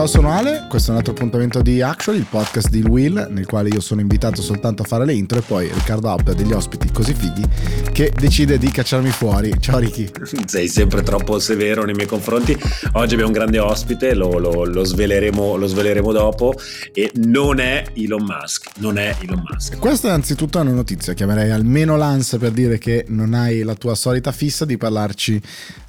Ciao, sono Ale, questo è un altro appuntamento di Actually, il podcast di Will, nel quale io sono invitato soltanto a fare le intro e poi Riccardo Haupt ha degli ospiti così fighi che decide di cacciarmi fuori. Ciao Ricky. Sei sempre troppo severo nei miei confronti. Oggi abbiamo un grande ospite, lo, lo, lo, sveleremo, lo sveleremo dopo e non è Elon Musk, non è Elon Musk. Questa è anzitutto una notizia, chiamerei almeno l'ANS per dire che non hai la tua solita fissa di parlarci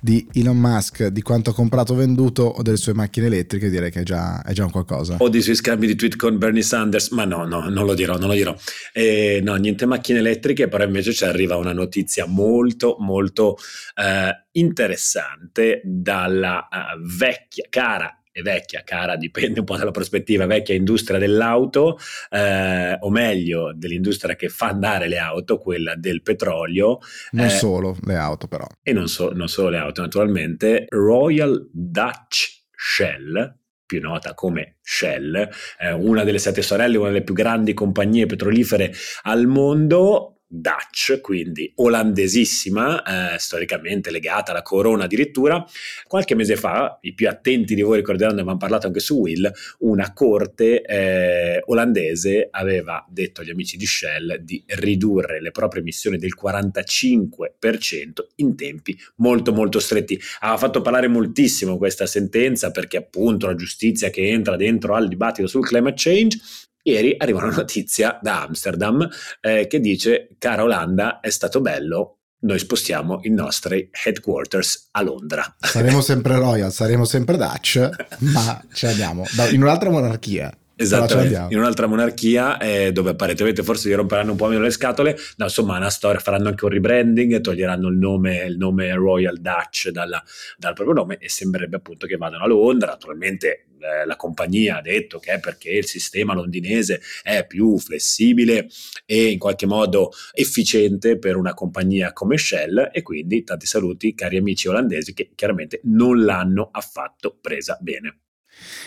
di Elon Musk, di quanto ha comprato o venduto o delle sue macchine elettriche, direi che è già, è già un qualcosa. O dei suoi scambi di tweet con Bernie Sanders, ma no, no, non lo dirò, non lo dirò. Eh, no, niente macchine elettriche, però invece ci arriva una notizia molto, molto eh, interessante dalla uh, vecchia, cara e vecchia, cara, dipende un po' dalla prospettiva, vecchia industria dell'auto, eh, o meglio dell'industria che fa andare le auto, quella del petrolio. Non eh, solo le auto però. E non, so, non solo le auto naturalmente, Royal Dutch Shell, più nota come Shell, eh, una delle sette sorelle, una delle più grandi compagnie petrolifere al mondo, Dutch, quindi olandesissima, eh, storicamente legata alla corona addirittura. Qualche mese fa, i più attenti di voi ricorderanno, ne avevamo parlato anche su Will, una corte eh, olandese aveva detto agli amici di Shell di ridurre le proprie emissioni del 45% in tempi molto molto stretti. Ha fatto parlare moltissimo questa sentenza perché appunto la giustizia che entra dentro al dibattito sul climate change Ieri arriva una notizia da Amsterdam eh, che dice, cara Olanda, è stato bello, noi spostiamo i nostri headquarters a Londra. Saremo sempre Royal, saremo sempre Dutch, ma ci andiamo in un'altra monarchia. Esattamente, in un'altra monarchia eh, dove apparentemente forse gli romperanno un po' meno le scatole, no, insomma una storia, faranno anche un rebranding, toglieranno il nome, il nome Royal Dutch dalla, dal proprio nome e sembrerebbe appunto che vadano a Londra, naturalmente la compagnia ha detto che è perché il sistema londinese è più flessibile e in qualche modo efficiente per una compagnia come Shell e quindi tanti saluti cari amici olandesi che chiaramente non l'hanno affatto presa bene.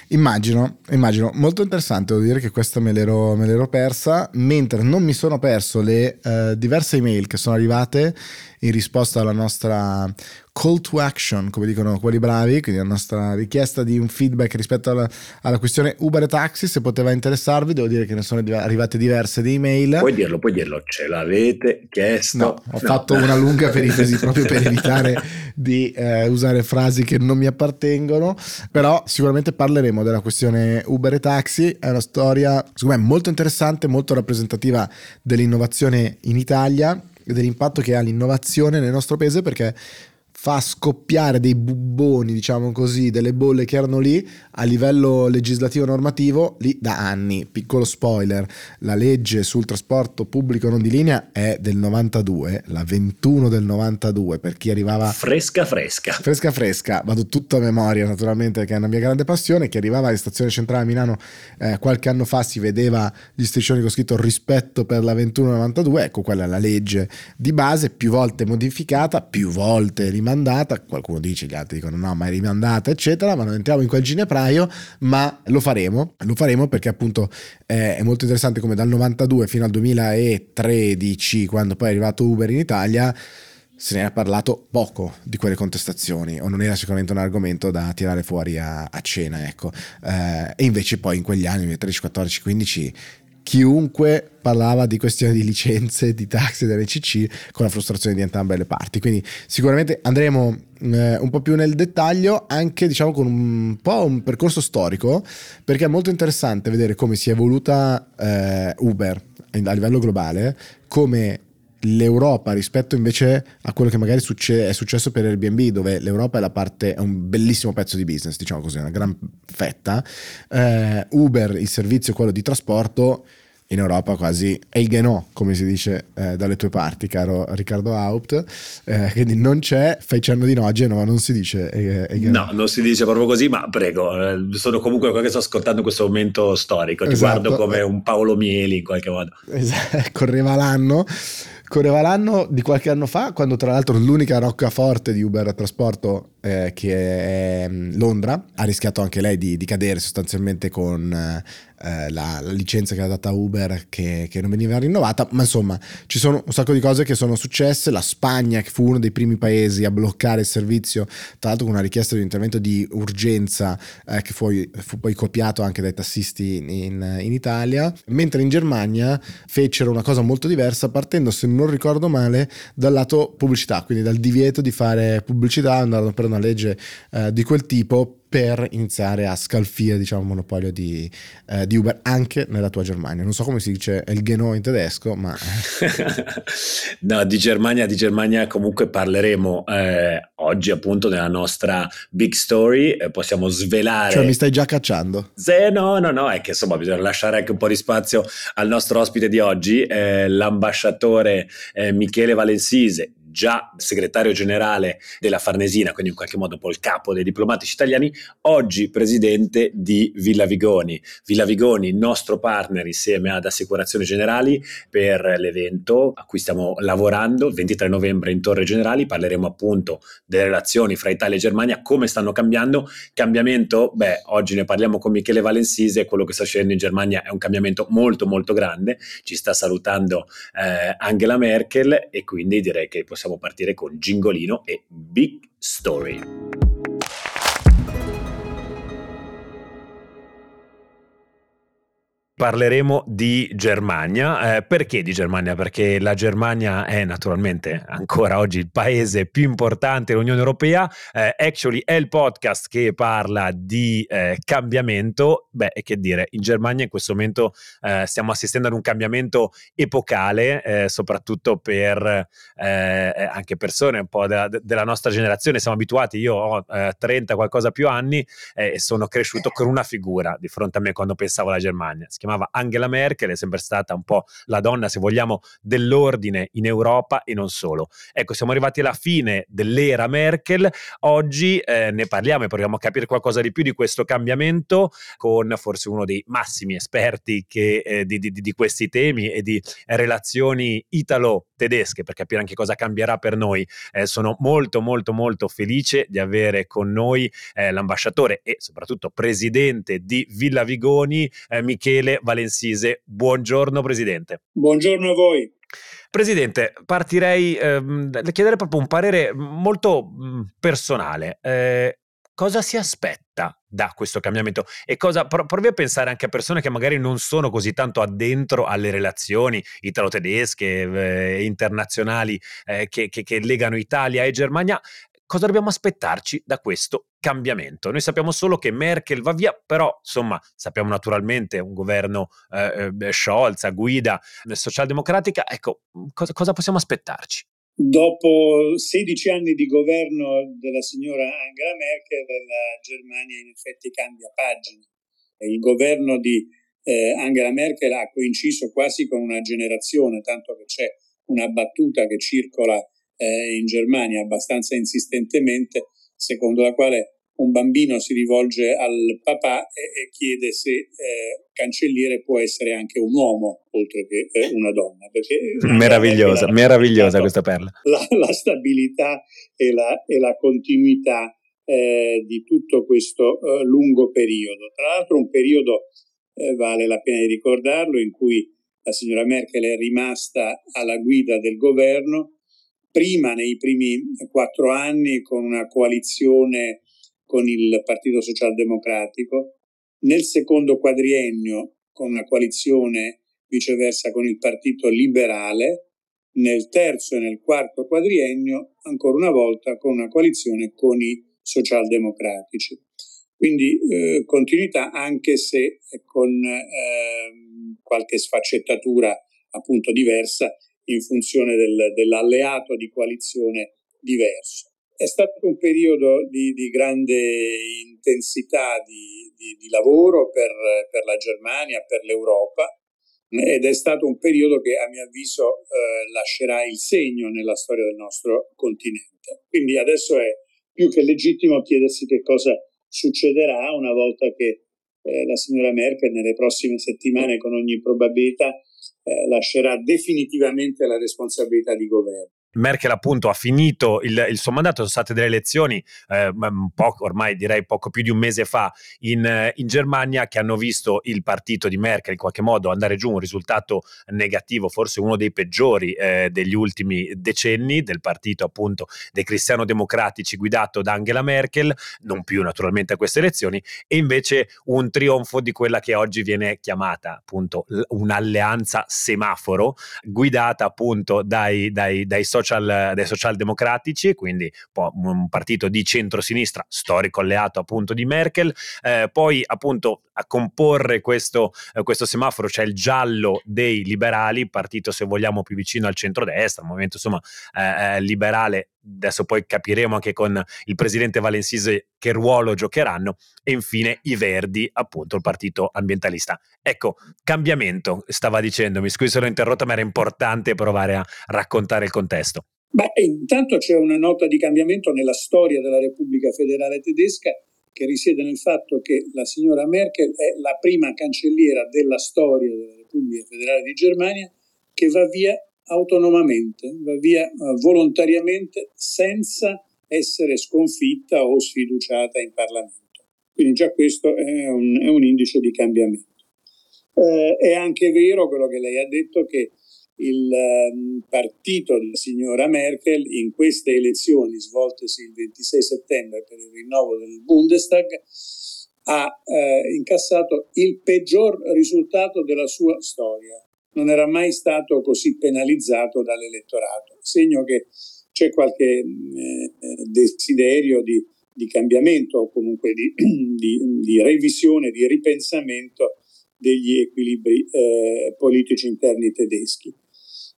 Immagino, immagino, molto interessante, devo dire che questa me l'ero, me l'ero persa, mentre non mi sono perso le uh, diverse email che sono arrivate in risposta alla nostra call to action, come dicono quelli bravi, quindi la nostra richiesta di un feedback rispetto alla, alla, questione Uber e taxi, se poteva interessarvi, devo dire che ne sono arrivate diverse di email. Puoi dirlo, puoi dirlo, ce l'avete chiesto. No, ho no. fatto una lunga perifrasi proprio per evitare di eh, usare frasi che non mi appartengono, però sicuramente parleremo della questione Uber e taxi, è una storia secondo me molto interessante, molto rappresentativa dell'innovazione in Italia e dell'impatto che ha l'innovazione nel nostro paese perché fa scoppiare dei bubboni, diciamo così, delle bolle che erano lì a livello legislativo normativo lì da anni. Piccolo spoiler, la legge sul trasporto pubblico non di linea è del 92, la 21 del 92 per chi arrivava fresca fresca. Fresca fresca, vado tutto a memoria naturalmente che è una mia grande passione, chi arrivava alle stazioni centrali a Milano eh, qualche anno fa si vedeva gli striscioni con scritto rispetto per la 21-92, ecco quella è la legge di base, più volte modificata, più volte rimandata rimandata, qualcuno dice, gli altri dicono no, ma è rimandata, eccetera, ma non entriamo in quel ginepraio, ma lo faremo, lo faremo perché appunto è molto interessante come dal 92 fino al 2013, quando poi è arrivato Uber in Italia, se ne è parlato poco di quelle contestazioni o non era sicuramente un argomento da tirare fuori a, a cena ecco. Eh, e invece poi in quegli anni 13, 14, 15 chiunque parlava di questioni di licenze, di taxi dell'ECC con la frustrazione di entrambe le parti. Quindi sicuramente andremo eh, un po' più nel dettaglio, anche diciamo con un po' un percorso storico, perché è molto interessante vedere come si è evoluta eh, Uber a livello globale, come l'Europa rispetto invece a quello che magari succe- è successo per Airbnb, dove l'Europa è parte, è un bellissimo pezzo di business, diciamo così, una gran fetta. Eh, Uber, il servizio, quello di trasporto, in Europa quasi è il Ghenò, come si dice eh, dalle tue parti, caro Riccardo Haupt. Eh, quindi non c'è, fai cenno di no, a Genova non si dice eh, No, non si dice proprio così, ma prego, eh, sono comunque quello che sto ascoltando in questo momento storico, ti esatto. guardo come un Paolo Mieli in qualche modo. Esatto, correva l'anno correva l'anno di qualche anno fa, quando tra l'altro l'unica roccaforte di Uber Trasporto eh, che è mm, Londra, ha rischiato anche lei di, di cadere sostanzialmente con eh, la, la, licenza che ha data Uber che, che, non veniva rinnovata, ma insomma ci sono un sacco di cose che sono successe, la Spagna che fu uno dei primi paesi a bloccare il servizio, tra l'altro con una richiesta di intervento di urgenza eh, che fu, fu, poi copiato anche dai tassisti in, in Italia, mentre in Germania fecero una cosa molto diversa partendo, se non ricordo male, dal lato pubblicità, quindi dal divieto di fare pubblicità, andando per una legge eh, di quel tipo per iniziare a scalfire diciamo, il monopolio di, eh, di, Uber anche nella tua Germania. Non so come si dice il Geno in tedesco, ma... no, di Germania, di Germania comunque parleremo eh, oggi appunto nella nostra big story, eh, possiamo svelare... Cioè mi stai già cacciando? Se, no, no, no, è che insomma bisogna lasciare anche un po' di spazio al nostro ospite di oggi, eh, l'ambasciatore eh, Michele Valensise già segretario generale della Farnesina, quindi in qualche modo un po' il capo dei diplomatici italiani, oggi presidente di Villa Vigoni. Villa Vigoni, nostro partner insieme ad Assicurazioni Generali per l'evento a cui stiamo lavorando, il 23 novembre in Torre Generali, parleremo appunto delle relazioni fra Italia e Germania, come stanno cambiando. Cambiamento, beh, oggi ne parliamo con Michele Valensise, quello che sta succedendo in Germania è un cambiamento molto molto grande, ci sta salutando eh, Angela Merkel e quindi direi che possiamo possiamo partire con Gingolino e Big Story. Parleremo di Germania. Eh, perché di Germania? Perché la Germania è naturalmente ancora oggi il paese più importante dell'Unione Europea. Eh, actually è il podcast che parla di eh, cambiamento. Beh, che dire, in Germania in questo momento eh, stiamo assistendo ad un cambiamento epocale, eh, soprattutto per eh, anche persone un po' della, della, nostra generazione. Siamo abituati, io ho 30 qualcosa più anni e sono cresciuto con una figura di fronte a me quando pensavo alla Germania. Chiamava Angela Merkel, è sempre stata un po' la donna, se vogliamo, dell'ordine in Europa e non solo. Ecco, siamo arrivati alla fine dell'era Merkel, oggi eh, ne parliamo e proviamo a capire qualcosa di più di questo cambiamento con forse uno dei massimi esperti che, eh, di, di, di, questi temi e di relazioni italo-tedesche per capire anche cosa cambierà per noi. Eh, sono molto molto molto felice di avere con noi eh, l'ambasciatore e soprattutto presidente di Villa Vigoni, eh, Michele Valensise. Buongiorno Presidente. Buongiorno a voi. Presidente, partirei ehm, da chiedere proprio un parere molto mh, mm, personale. Eh, cosa si aspetta da questo cambiamento e cosa provi a pensare anche a persone che magari non sono così tanto addentro alle relazioni italo-tedesche eh, internazionali eh, che, che, che legano Italia e Germania cosa dobbiamo aspettarci da questo cambiamento? Noi sappiamo solo che Merkel va via, però insomma sappiamo naturalmente un governo eh, eh Scholz a guida eh, socialdemocratica, ecco cosa, cosa possiamo aspettarci? Dopo 16 anni di governo della signora Angela Merkel, la Germania in effetti cambia pagina. Il governo di eh, Angela Merkel ha coinciso quasi con una generazione, tanto che c'è una battuta che circola eh, in Germania abbastanza insistentemente, secondo la quale un bambino si rivolge al papà e, e chiede se eh, cancelliere può essere anche un uomo oltre che eh, una donna. meravigliosa, meravigliosa questa perla. La, la stabilità e la, e la continuità eh, di tutto questo eh, lungo periodo. Tra l'altro un periodo, eh, vale la pena di ricordarlo, in cui la signora Merkel è rimasta alla guida del governo prima nei primi quattro anni con una coalizione con il Partito Socialdemocratico, nel secondo quadriennio con una coalizione viceversa con il Partito Liberale, nel terzo e nel quarto quadriennio ancora una volta con una coalizione con i socialdemocratici. Quindi eh, continuità anche se con eh, qualche sfaccettatura appunto diversa in funzione del, dell'alleato di coalizione diverso. È stato un periodo di, di grande intensità di, di, di lavoro per, per, la Germania, per l'Europa ed è stato un periodo che a mio avviso eh, lascerà il segno nella storia del nostro continente. Quindi adesso è più che legittimo chiedersi che cosa succederà una volta che eh, la signora Merkel nelle prossime settimane con ogni probabilità eh, lascerà definitivamente la responsabilità di governo. Merkel appunto ha finito il, il suo mandato, sono state delle elezioni eh, poco, ormai direi poco più di un mese fa in, in, Germania che hanno visto il partito di Merkel in qualche modo andare giù, un risultato negativo, forse uno dei peggiori eh, degli ultimi decenni del partito appunto dei cristiano-democratici guidato da Angela Merkel, non più naturalmente a queste elezioni, e invece un trionfo di quella che oggi viene chiamata appunto un'alleanza semaforo guidata appunto dai, dai, dai social social, dei socialdemocratici, quindi un partito di centrosinistra, storico alleato appunto di Merkel. Eh, poi appunto a comporre questo, eh, questo, semaforo c'è il giallo dei liberali, partito se vogliamo più vicino al centrodestra, un movimento insomma eh, eh liberale adesso poi capiremo anche con il presidente Valensise che ruolo giocheranno e infine i Verdi, appunto il partito ambientalista. Ecco, cambiamento, stava dicendo, mi scusi se l'ho interrotta, ma era importante provare a raccontare il contesto. Beh, intanto c'è una nota di cambiamento nella storia della Repubblica Federale Tedesca che risiede nel fatto che la signora Merkel è la prima cancelliera della storia della Repubblica Federale di Germania che va via autonomamente, va via uh, volontariamente senza essere sconfitta o sfiduciata in Parlamento. Quindi già questo è un, è un indice di cambiamento. Eh, è anche vero quello che lei ha detto che il um, partito della signora Merkel in queste elezioni svoltesi il 26 settembre per il rinnovo del Bundestag ha eh, incassato il peggior risultato della sua storia non era mai stato così penalizzato dall'elettorato, segno che c'è qualche eh, desiderio di, di, cambiamento o comunque di, di, di, revisione, di ripensamento degli equilibri eh, politici interni tedeschi.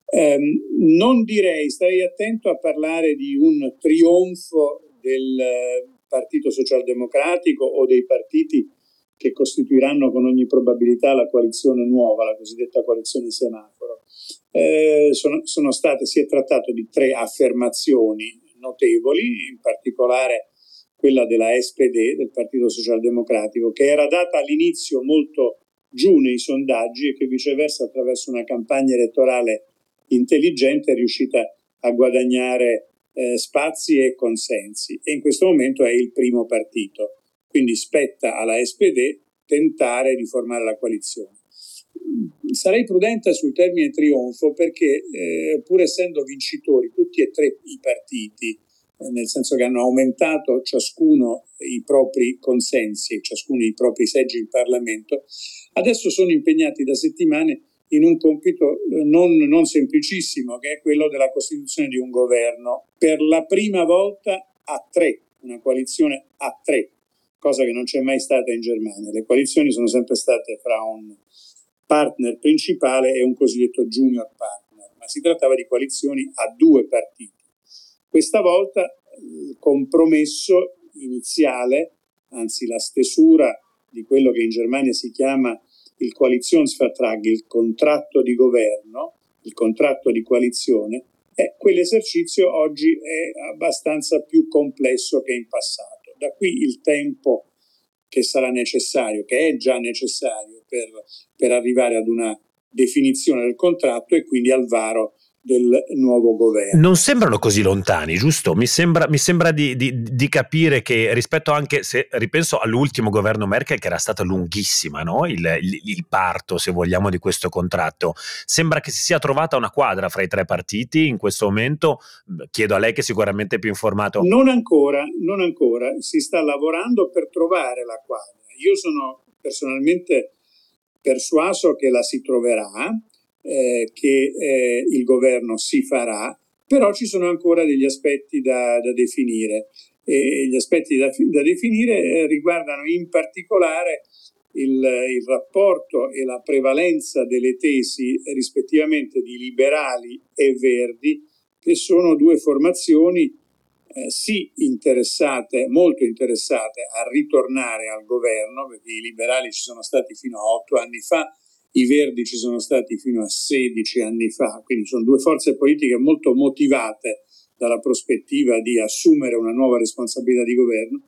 Eh, non direi, starei attento a parlare di un trionfo del eh, Partito Socialdemocratico o dei partiti che costituiranno con ogni probabilità la coalizione nuova, la cosiddetta coalizione semaforo. Eh, sono, sono state, si è trattato di tre affermazioni notevoli, in particolare quella della SPD, del Partito Socialdemocratico, che era data all'inizio molto giù nei sondaggi e che viceversa attraverso una campagna elettorale intelligente è riuscita a guadagnare eh, spazi e consensi e in questo momento è il primo partito. Quindi spetta alla SPD tentare di formare la coalizione. Sarei prudente sul termine trionfo perché eh, pur essendo vincitori tutti e tre i partiti, eh, nel senso che hanno aumentato ciascuno i propri consensi e ciascuno i propri seggi in Parlamento, adesso sono impegnati da settimane in un compito eh, non, non semplicissimo, che è quello della costituzione di un governo per la prima volta a tre, una coalizione a tre cosa che non c'è mai stata in Germania. Le coalizioni sono sempre state fra un partner principale e un cosiddetto junior partner, ma si trattava di coalizioni a due partiti. Questa volta il compromesso iniziale, anzi la stesura di quello che in Germania si chiama il Koalitionsvertrag, il contratto di governo, il contratto di coalizione, eh, quell'esercizio oggi è abbastanza più complesso che in passato. Da qui il tempo che sarà necessario, che è già necessario per, per arrivare ad una definizione del contratto e quindi al varo del nuovo governo. Non sembrano così lontani, giusto? Mi sembra, mi sembra di, di, di, capire che rispetto anche, se ripenso all'ultimo governo Merkel che era stato lunghissima, no? il, il, il, parto, se vogliamo, di questo contratto, sembra che si sia trovata una quadra fra i tre partiti in questo momento. Chiedo a lei che è sicuramente più informato. Non ancora, non ancora, si sta lavorando per trovare la quadra. Io sono personalmente persuaso che la si troverà eh, che eh, il governo si farà, però ci sono ancora degli aspetti da, da definire. E gli aspetti da, da definire eh, riguardano in particolare il, il, rapporto e la prevalenza delle tesi rispettivamente di liberali e verdi, che sono due formazioni eh, sì interessate, molto interessate a ritornare al governo, perché i liberali ci sono stati fino a otto anni fa, i Verdi ci sono stati fino a 16 anni fa, quindi sono due forze politiche molto motivate dalla prospettiva di assumere una nuova responsabilità di governo,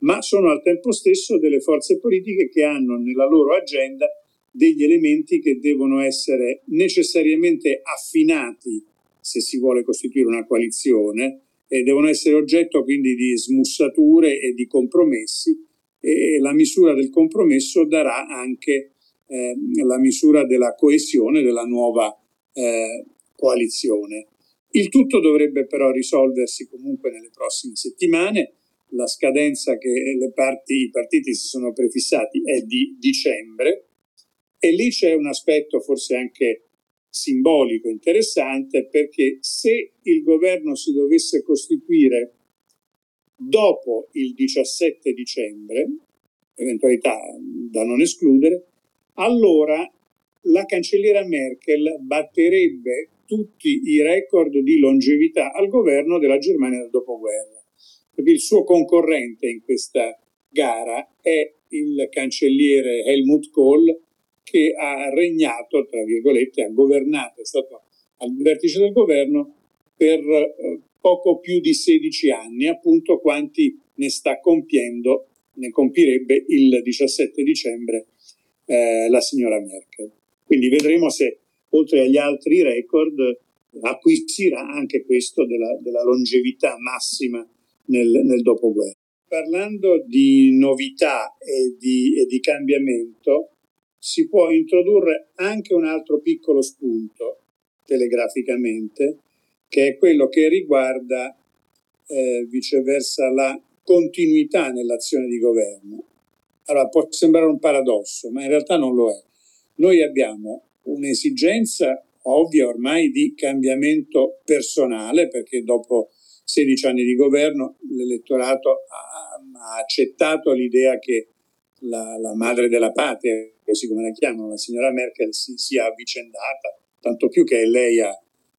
ma sono al tempo stesso delle forze politiche che hanno nella loro agenda degli elementi che devono essere necessariamente affinati se si vuole costituire una coalizione e devono essere oggetto quindi di smussature e di compromessi e la misura del compromesso darà anche eh, la misura della coesione della nuova eh, coalizione. Il tutto dovrebbe però risolversi comunque nelle prossime settimane. La scadenza che parti, i partiti si sono prefissati è di dicembre e lì c'è un aspetto forse anche simbolico interessante perché se il governo si dovesse costituire dopo il 17 dicembre, eventualità da non escludere, allora la cancelliera Merkel batterebbe tutti i record di longevità al governo della Germania del dopoguerra. Perché il suo concorrente in questa gara è il cancelliere Helmut Kohl che ha regnato, tra virgolette, ha governato, è stato al vertice del governo per eh, poco più di 16 anni, appunto quanti ne sta compiendo, ne compirebbe il 17 dicembre eh, la signora Merkel. Quindi vedremo se oltre agli altri record acquisirà anche questo della, della longevità massima nel, nel, dopoguerra. Parlando di novità e di, e di cambiamento, si può introdurre anche un altro piccolo spunto telegraficamente, che è quello che riguarda eh, viceversa la continuità nell'azione di governo. Allora può sembrare un paradosso, ma in realtà non lo è. Noi abbiamo un'esigenza ovvia ormai di cambiamento personale, perché dopo 16 anni di governo l'elettorato ha, ha accettato l'idea che la, la, madre della patria, così come la chiamano, la signora Merkel, si sia avvicendata, tanto più che è lei a,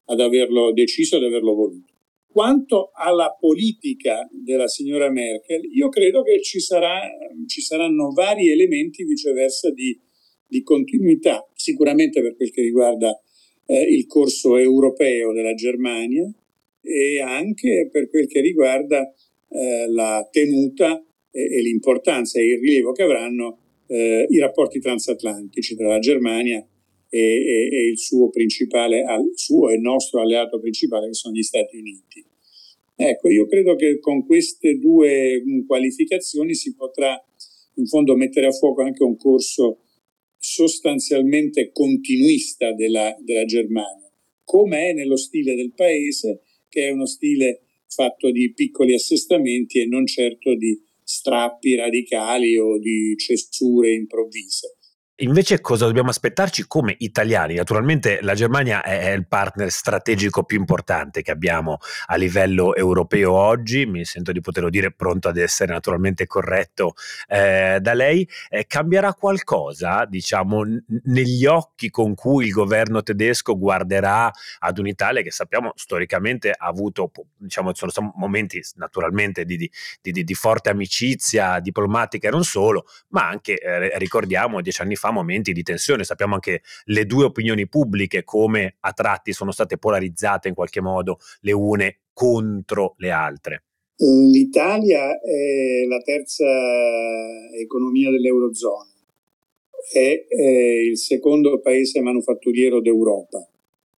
ad averlo deciso, ad averlo voluto. Quanto alla politica della signora Merkel, io credo che ci, sarà, ci saranno vari elementi viceversa di, di, continuità, sicuramente per quel che riguarda eh, il corso europeo della Germania e anche per quel che riguarda eh, la tenuta e, e, l'importanza e il rilievo che avranno eh, i rapporti transatlantici tra la Germania e, e, e il suo principale, al, suo e nostro alleato principale che sono gli Stati Uniti. Ecco, io credo che con queste due qualificazioni si potrà in fondo mettere a fuoco anche un corso sostanzialmente continuista della, della Germania, come è nello stile del paese, che è uno stile fatto di piccoli assestamenti e non certo di strappi radicali o di cesure improvvise. Invece cosa dobbiamo aspettarci come italiani? Naturalmente la Germania è il partner strategico più importante che abbiamo a livello europeo oggi, mi sento di poterlo dire pronto ad essere naturalmente corretto eh, da lei. Eh, cambierà qualcosa, diciamo, n- negli occhi con cui il governo tedesco guarderà ad un'Italia che sappiamo storicamente ha avuto, diciamo, sono momenti naturalmente di, di, di, di forte amicizia diplomatica e non solo, ma anche, eh, ricordiamo, dieci anni fa fa momenti di tensione. Sappiamo anche le due opinioni pubbliche come a tratti sono state polarizzate in qualche modo le une contro le altre. L'Italia è la terza economia dell'Eurozona, è, è il secondo paese manufatturiero d'Europa,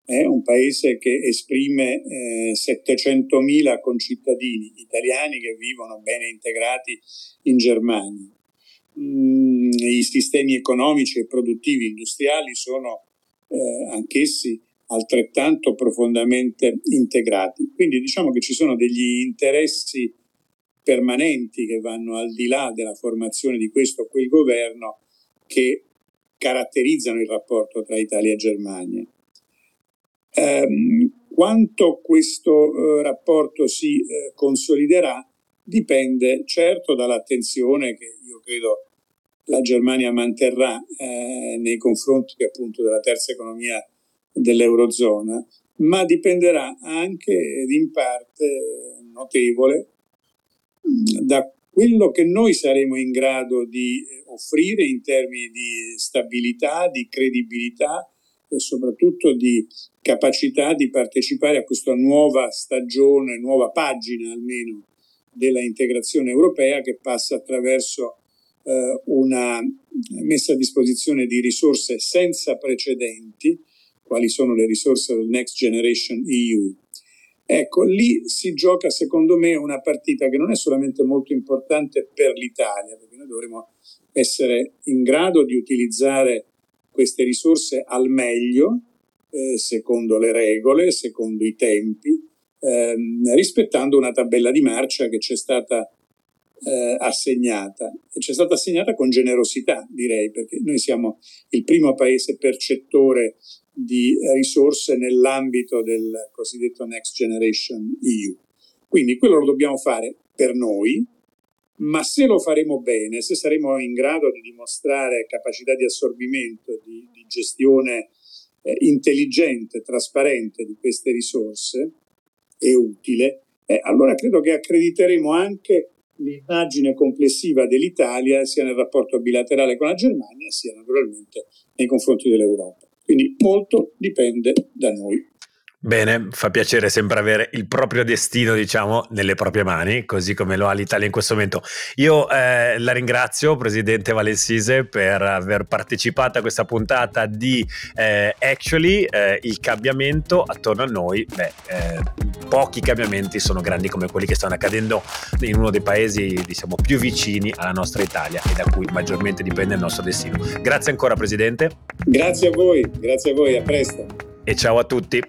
è un paese che esprime eh, 700.000 concittadini italiani che vivono bene integrati in Germania mh, i sistemi economici e produttivi industriali sono eh, anch'essi altrettanto profondamente integrati. Quindi diciamo che ci sono degli interessi permanenti che vanno al di là della formazione di questo o quel governo che caratterizzano il rapporto tra Italia e Germania. Um, quanto questo uh, rapporto si uh, consoliderà dipende certo dall'attenzione che io credo la Germania manterrà eh, nei confronti appunto della terza economia dell'Eurozona, ma dipenderà anche ed in parte notevole da quello che noi saremo in grado di offrire in termini di stabilità, di credibilità e soprattutto di capacità di partecipare a questa nuova stagione, nuova pagina almeno della integrazione europea che passa attraverso eh, una messa a disposizione di risorse senza precedenti, quali sono le risorse del Next Generation EU. Ecco, lì si gioca secondo me una partita che non è solamente molto importante per l'Italia, perché noi dovremo essere in grado di utilizzare queste risorse al meglio, eh, secondo le regole, secondo i tempi, ehm, rispettando una tabella di marcia che ci è stata eh, assegnata e ci è stata assegnata con generosità, direi, perché noi siamo il primo paese percettore di risorse nell'ambito del cosiddetto Next Generation EU. Quindi quello lo dobbiamo fare per noi, ma se lo faremo bene, se saremo in grado di dimostrare capacità di assorbimento, di, di gestione eh, intelligente, trasparente di queste risorse e utile, eh, allora credo che accrediteremo anche l'immagine complessiva dell'Italia sia nel rapporto bilaterale con la Germania sia naturalmente nei confronti dell'Europa. Quindi molto dipende da noi. Bene, fa piacere sempre avere il proprio destino, diciamo, nelle proprie mani, così come lo ha l'Italia in questo momento. Io eh, la ringrazio, Presidente Valensise, per aver partecipato a questa puntata di eh, Actually, eh, il cambiamento attorno a noi. Beh, eh, pochi cambiamenti sono grandi come quelli che stanno accadendo in uno dei paesi, diciamo, più vicini alla nostra Italia e da cui maggiormente dipende il nostro destino. Grazie ancora, Presidente. Grazie a voi, grazie a voi, a presto e ciao a tutti.